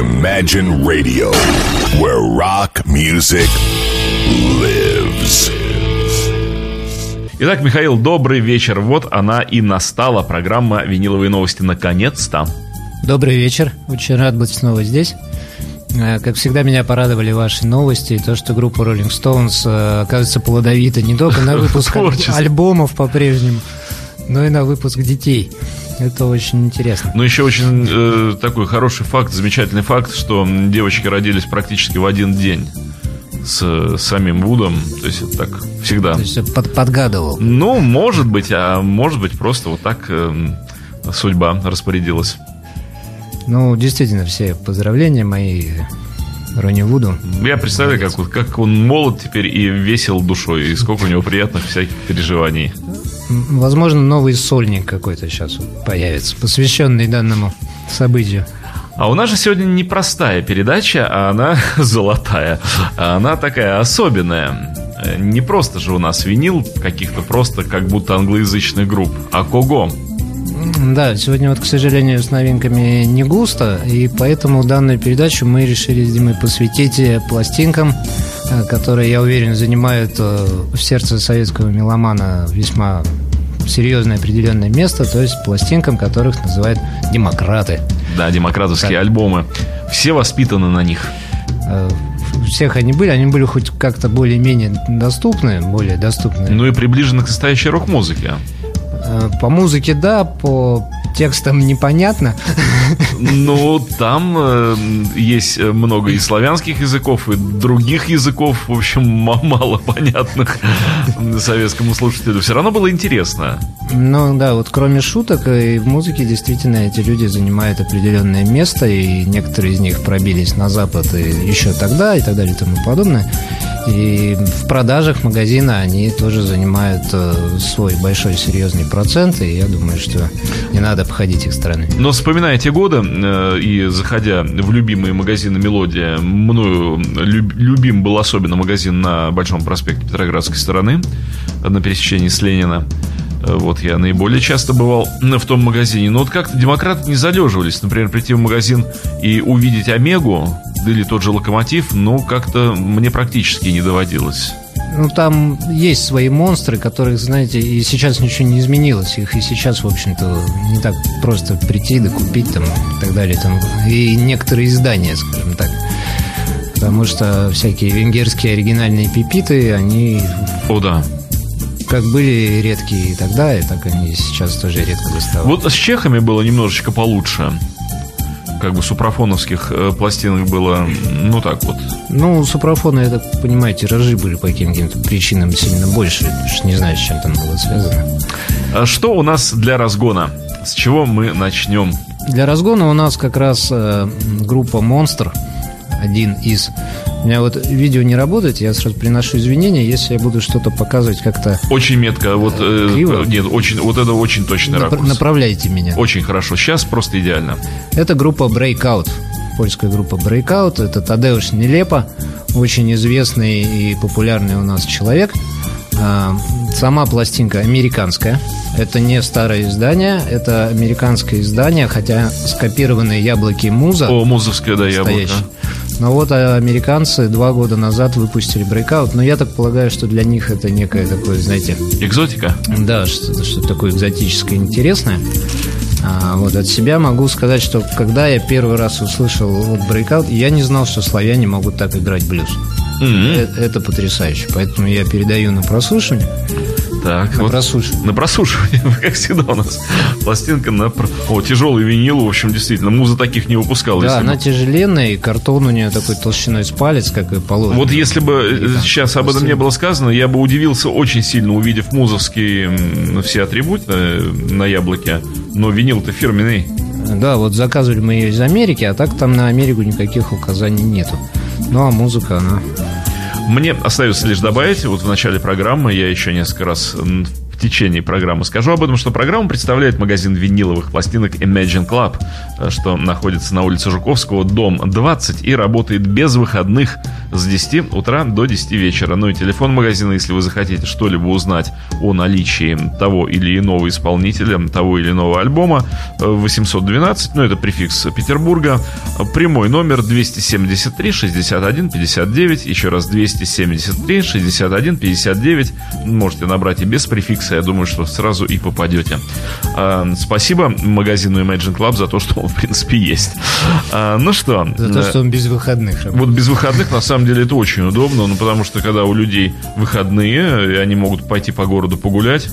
Imagine Radio, where rock music lives. Итак, Михаил, добрый вечер. Вот она и настала, программа «Виниловые новости» наконец-то. Добрый вечер. Очень рад быть снова здесь. Э, как всегда, меня порадовали ваши новости и то, что группа Rolling Stones э, оказывается плодовита не только на выпуск альбомов по-прежнему, но и на выпуск детей. Это очень интересно. Ну, еще очень э, такой хороший факт, замечательный факт, что девочки родились практически в один день с самим Вудом. То есть это так всегда. То есть под, подгадывал. Ну, может быть, а может быть просто вот так э, судьба распорядилась. Ну, действительно, все поздравления мои Ронни Вуду. Я представляю, как, как он молод теперь и весел душой, и сколько у него приятных всяких переживаний. Возможно, новый сольник какой-то сейчас появится, посвященный данному событию. А у нас же сегодня не простая передача, а она золотая. А она такая особенная. Не просто же у нас винил каких-то просто как будто англоязычных групп, а кого? Да, сегодня вот, к сожалению, с новинками не густо, и поэтому данную передачу мы решили с Димой посвятить пластинкам, э, которые, я уверен, занимают э, в сердце советского меломана весьма серьезное определенное место, то есть пластинкам, которых называют демократы. Да, демократовские так. альбомы. Все воспитаны на них. Э, всех они были, они были хоть как-то более-менее доступны, более доступны. Ну и приближены к настоящей рок-музыке. Э, по музыке, да, по текстам непонятно. Ну, там э, есть много и славянских языков, и других языков, в общем, мало понятных советскому слушателю. Все равно было интересно. Ну да, вот кроме шуток и в музыке действительно эти люди занимают определенное место, и некоторые из них пробились на Запад и еще тогда, и так далее и тому подобное. И в продажах магазина они тоже занимают э, свой большой серьезный процент, и я думаю, что не надо походить их стороны. Но вспоминая те годы э, и заходя в любимые магазины «Мелодия», мною любим был особенно магазин на Большом проспекте Петроградской стороны, на пересечении с Ленина. Э, вот я наиболее часто бывал в том магазине. Но вот как-то демократы не залеживались. Например, прийти в магазин и увидеть Омегу, или тот же локомотив, ну, как-то мне практически не доводилось. Ну, там есть свои монстры, которых, знаете, и сейчас ничего не изменилось. Их и сейчас, в общем-то, не так просто прийти да купить там и так далее. Там, и некоторые издания, скажем так. Потому что всякие венгерские оригинальные пипиты, они... О, да как были редкие тогда, и так они сейчас тоже редко доставали. Вот с чехами было немножечко получше как бы супрафоновских э, пластинок было, ну так вот. Ну, супрафоны, я так понимаю, тиражи были по каким-то причинам сильно больше, не знаю, с чем там было связано. А что у нас для разгона? С чего мы начнем? Для разгона у нас как раз э, группа Монстр, один из у меня вот видео не работает, я сразу приношу извинения, если я буду что-то показывать как-то... Очень метко, вот... Э, криво. Нет, очень, вот это очень точный Нап- ракурс. Направляйте меня. Очень хорошо, сейчас просто идеально. Это группа Breakout, польская группа Breakout, это Тадеуш Нелепо, очень известный и популярный у нас человек. А, сама пластинка американская. Это не старое издание, это американское издание, хотя скопированные яблоки Муза. О, музовское, да, яблоко. Но вот а, американцы два года назад выпустили Breakout, но я так полагаю, что для них это некое такое, знаете... Экзотика? Да, что-то что такое экзотическое интересное. А, вот от себя могу сказать, что когда я первый раз услышал вот Breakout, я не знал, что славяне могут так играть блюз. Mm-hmm. Это, это потрясающе. Поэтому я передаю на прослушивание. Так, на вот прослушивание. На прослушивание, как всегда у нас. Пластинка на... О, тяжелый винил, в общем, действительно. Муза таких не выпускала. Да, она бы... тяжеленная, и картон у нее такой толщиной с палец, как и положено. Вот если бы и, э, сейчас об этом не было сказано, я бы удивился очень сильно, увидев музовские все атрибуты э, на яблоке. Но винил-то фирменный. Да, вот заказывали мы ее из Америки, а так там на Америку никаких указаний нету. Ну, а музыка, она мне остается лишь добавить, вот в начале программы я еще несколько раз в течение программы скажу об этом, что программу представляет магазин виниловых пластинок Imagine Club, что находится на улице Жуковского, дом 20 и работает без выходных с 10 утра до 10 вечера. Ну и телефон магазина, если вы захотите что-либо узнать о наличии того или иного исполнителя, того или иного альбома, 812, ну это префикс Петербурга, прямой номер 273 61 59, еще раз 273 61 59, можете набрать и без префикса, я думаю, что сразу и попадете. А, спасибо магазину Imagine Club за то, что он, в принципе, есть. А, ну что... За то, что он без выходных. Вот без выходных, на самом деле, это очень удобно, ну, потому что, когда у людей выходные, и они могут пойти по городу погулять,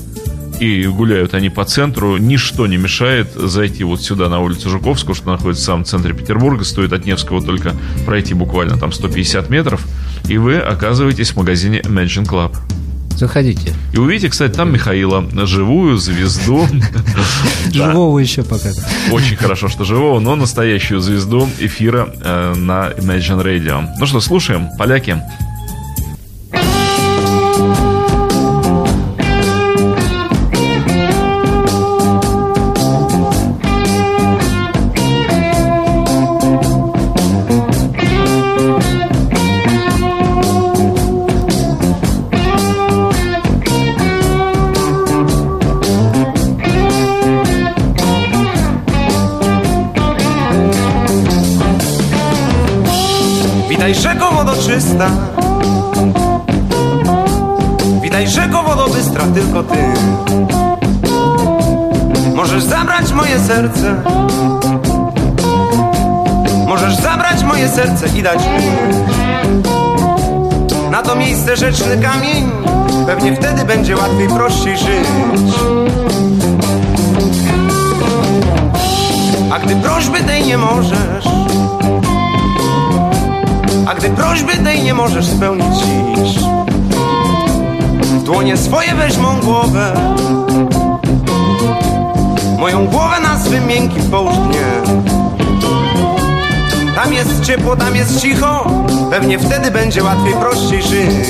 и гуляют они по центру, ничто не мешает зайти вот сюда на улицу Жуковского, что находится в самом центре Петербурга, стоит от Невского только пройти буквально там 150 метров, и вы оказываетесь в магазине Imagine Club. Заходите. И увидите, кстати, там Михаила, живую звезду. Живого еще пока. Очень хорошо, что живого, но настоящую звезду эфира э, на Imagine Radio. Ну что, слушаем, поляки. Czysta Witaj rzeko wodo bystra, tylko ty. Możesz zabrać moje serce. Możesz zabrać moje serce i dać mi Na to miejsce rzeczny kamień. Pewnie wtedy będzie łatwiej, prościej żyć. A gdy prośby tej nie możesz a gdy prośby tej nie możesz spełnić dziś dłonie swoje weź mą głowę. Moją głowę na swym miękkim połóż mnie Tam jest ciepło, tam jest cicho. Pewnie wtedy będzie łatwiej, prościej żyć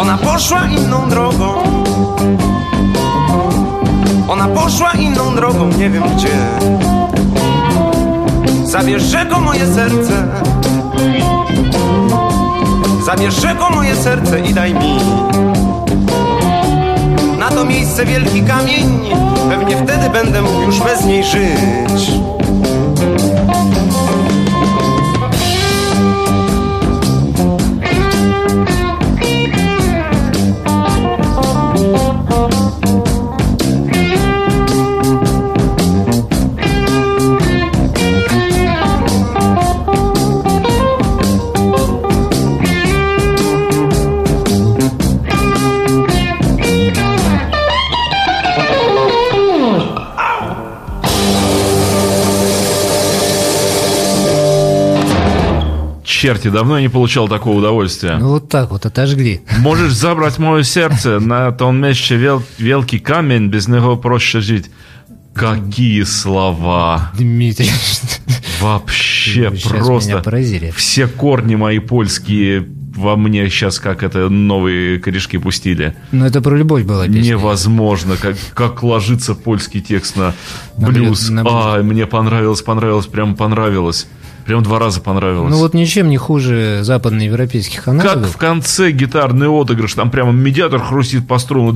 Ona poszła inną drogą. Ona poszła inną drogą, nie wiem gdzie. Zabierze go moje serce. Zabierze go moje serce i daj mi Na to miejsce wielki kamień. Pewnie wtedy będę mógł już bez niej żyć. Черти, давно я не получал такого удовольствия. Ну вот так вот, отожгли. Можешь забрать мое сердце, на том месте вел, великий камень, без него проще жить. Какие слова! Дмитрий. Вообще просто. Меня поразили. Все корни мои польские во мне сейчас как это новые корешки пустили. Но это про любовь была песня. Невозможно, как, как ложится польский текст на На блюз. блю- на блюз. А, мне понравилось, понравилось, прям понравилось. Прям два раза понравилось. Ну вот ничем не хуже западноевропейских Как аналогов. в конце гитарный отыгрыш, там прямо медиатор хрустит по струнам.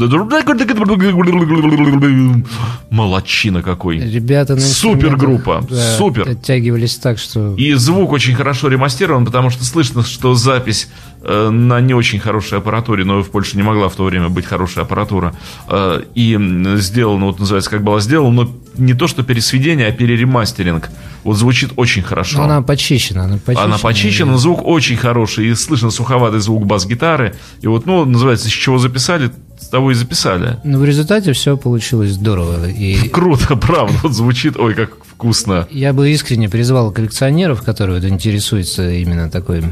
Молодчина какой. Ребята на Супергруппа, да, супер. Оттягивались так, что... И звук очень хорошо ремастирован, потому что слышно, что запись э, на не очень хорошей аппаратуре, но в Польше не могла в то время быть хорошая аппаратура, э, и сделано, вот называется, как было сделано, но не то, что пересведение, а переремастеринг. Вот звучит очень хорошо. Ну, она почищена, она почищена. Она почищена, звук очень хороший, и слышно суховатый звук бас-гитары. И вот, ну, называется, с чего записали, с того и записали. Но в результате все получилось здорово. И Круто, правда, вот звучит, ой, как вкусно. я бы искренне призвал коллекционеров, которые вот интересуются именно такой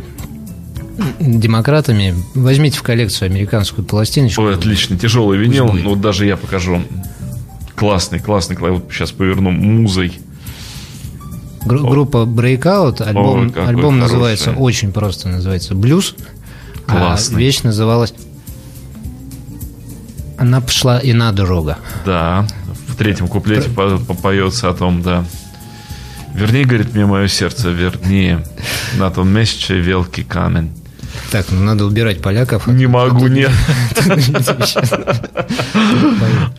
демократами, возьмите в коллекцию американскую пластиночку. Ой, отлично, тяжелый винил, будет. ну, вот даже я покажу. Классный, классный. Вот сейчас поверну музой. Гру- группа Breakout, альбом, какой альбом хороший. называется очень просто, называется «Блюз». А Классный. вещь называлась «Она пошла и на дорога». Да, в третьем куплете по- поется о том, да. Вернее, говорит мне мое сердце, вернее, на том месте великий камень. Так, ну надо убирать поляков. Не могу, нет.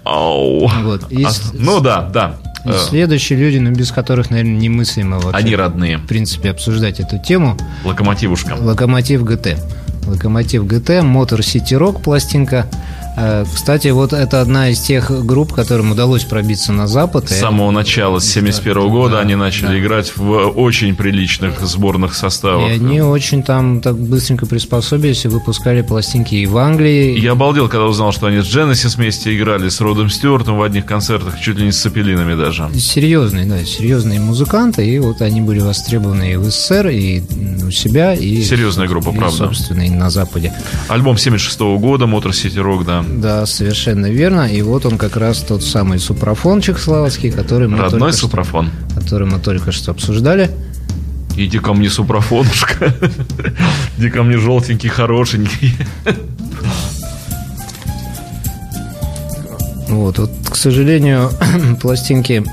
А, Ну да, да. Э, Следующие люди, ну, без которых, наверное, немыслимо вообще, Они родные. в принципе, обсуждать эту тему. Локомотивушка. Локомотив ГТ. Локомотив ГТ, Мотор Сити Рок пластинка. Э, Кстати, вот это одна из тех групп, которым удалось пробиться на Запад. С И самого начала, с 71 года, Да, они начали да. играть в очень приличных сборных И составах. они очень там так быстренько приспособились и выпускали пластинки и в Англии. Я обалдел, когда узнал, что они с Genesis вместе играли, с Родом Стюартом в одних концертах, чуть ли не с Цепелинами даже. Серьезные, да, серьезные музыканты, и вот они были востребованы и в СССР, и у себя, и... Серьезная группа, и, правда. собственно, и на Западе. Альбом 76 года, Мотор Сити Рок, да. Да, совершенно верно. И вот он как раз тот самый супрафон чехословацкий, который мы, Родной только, что, супрафон. который мы только что обсуждали. Иди ко мне, супрафонушка. Иди ко мне, желтенький, хорошенький. Вот, вот, к сожалению, пластинки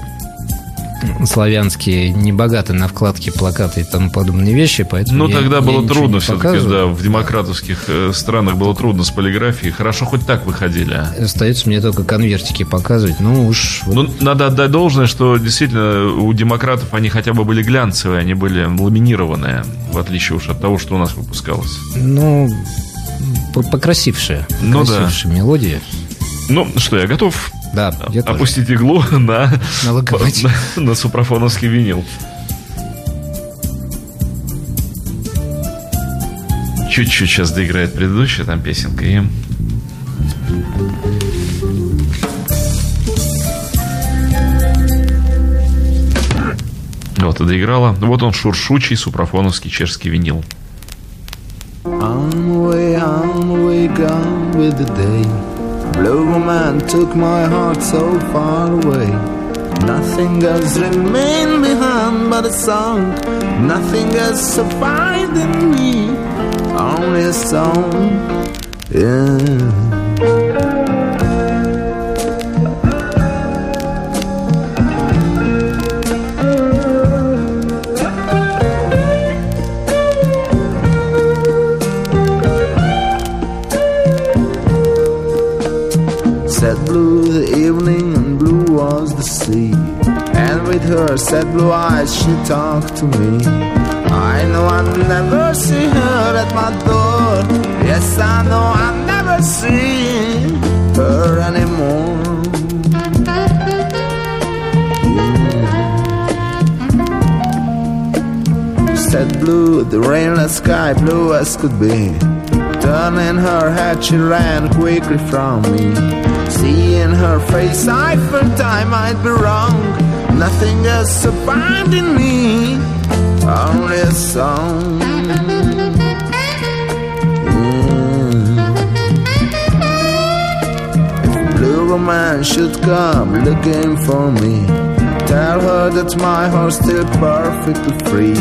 славянские не богаты на вкладки, плакаты и тому подобные вещи, поэтому Ну, я- тогда я было ничего трудно все-таки, да, в демократовских э, странах было трудно с полиграфией. Хорошо, хоть так выходили. а. Остается мне только конвертики показывать. Ну уж вот Ну, надо отдать должное, что действительно у демократов они хотя бы были глянцевые, они были ламинированные, в отличие уж от того, что у нас выпускалось. Ну, по- покрасившая. Ну да. мелодия. Ну, что, я готов Да, я тоже. опустить иглу на, На локомотив. на, на супрафоновский винил. Чуть-чуть сейчас доиграет предыдущая там песенка и... Вот, и доиграла. Вот он, шуршучий супрафоновский чешский винил. On way, on way, gone with the day. Blue man took my heart so far away. Nothing else remained behind but a song. Nothing else survived in me. Only a song. Yeah. Her sad blue eyes she talked to me. I know I'll never see her at my door. Yes, I know I'll never see her anymore. Mm. Said blue, the rainless sky blue as could be. Turning her head, she ran quickly from me. Seeing her face, I felt I might be wrong. Nothing else in me, only a song. Mm. Blue woman should come looking for me, Tell her that my heart's still perfectly free.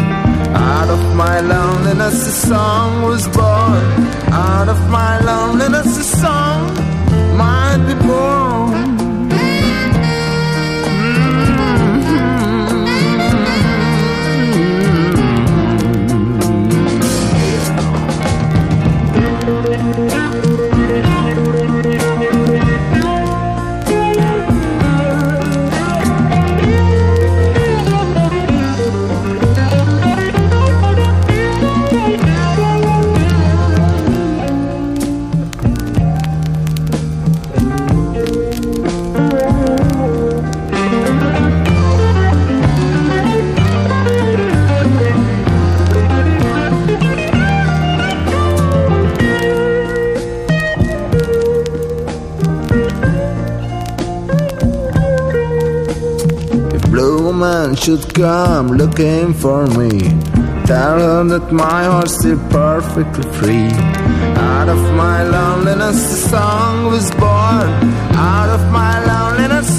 Out of my loneliness, a song was born. Out of my loneliness, a song might be born. Should come looking for me, tell her that my heart's still perfectly free. Out of my loneliness, a song was born. Out of my loneliness,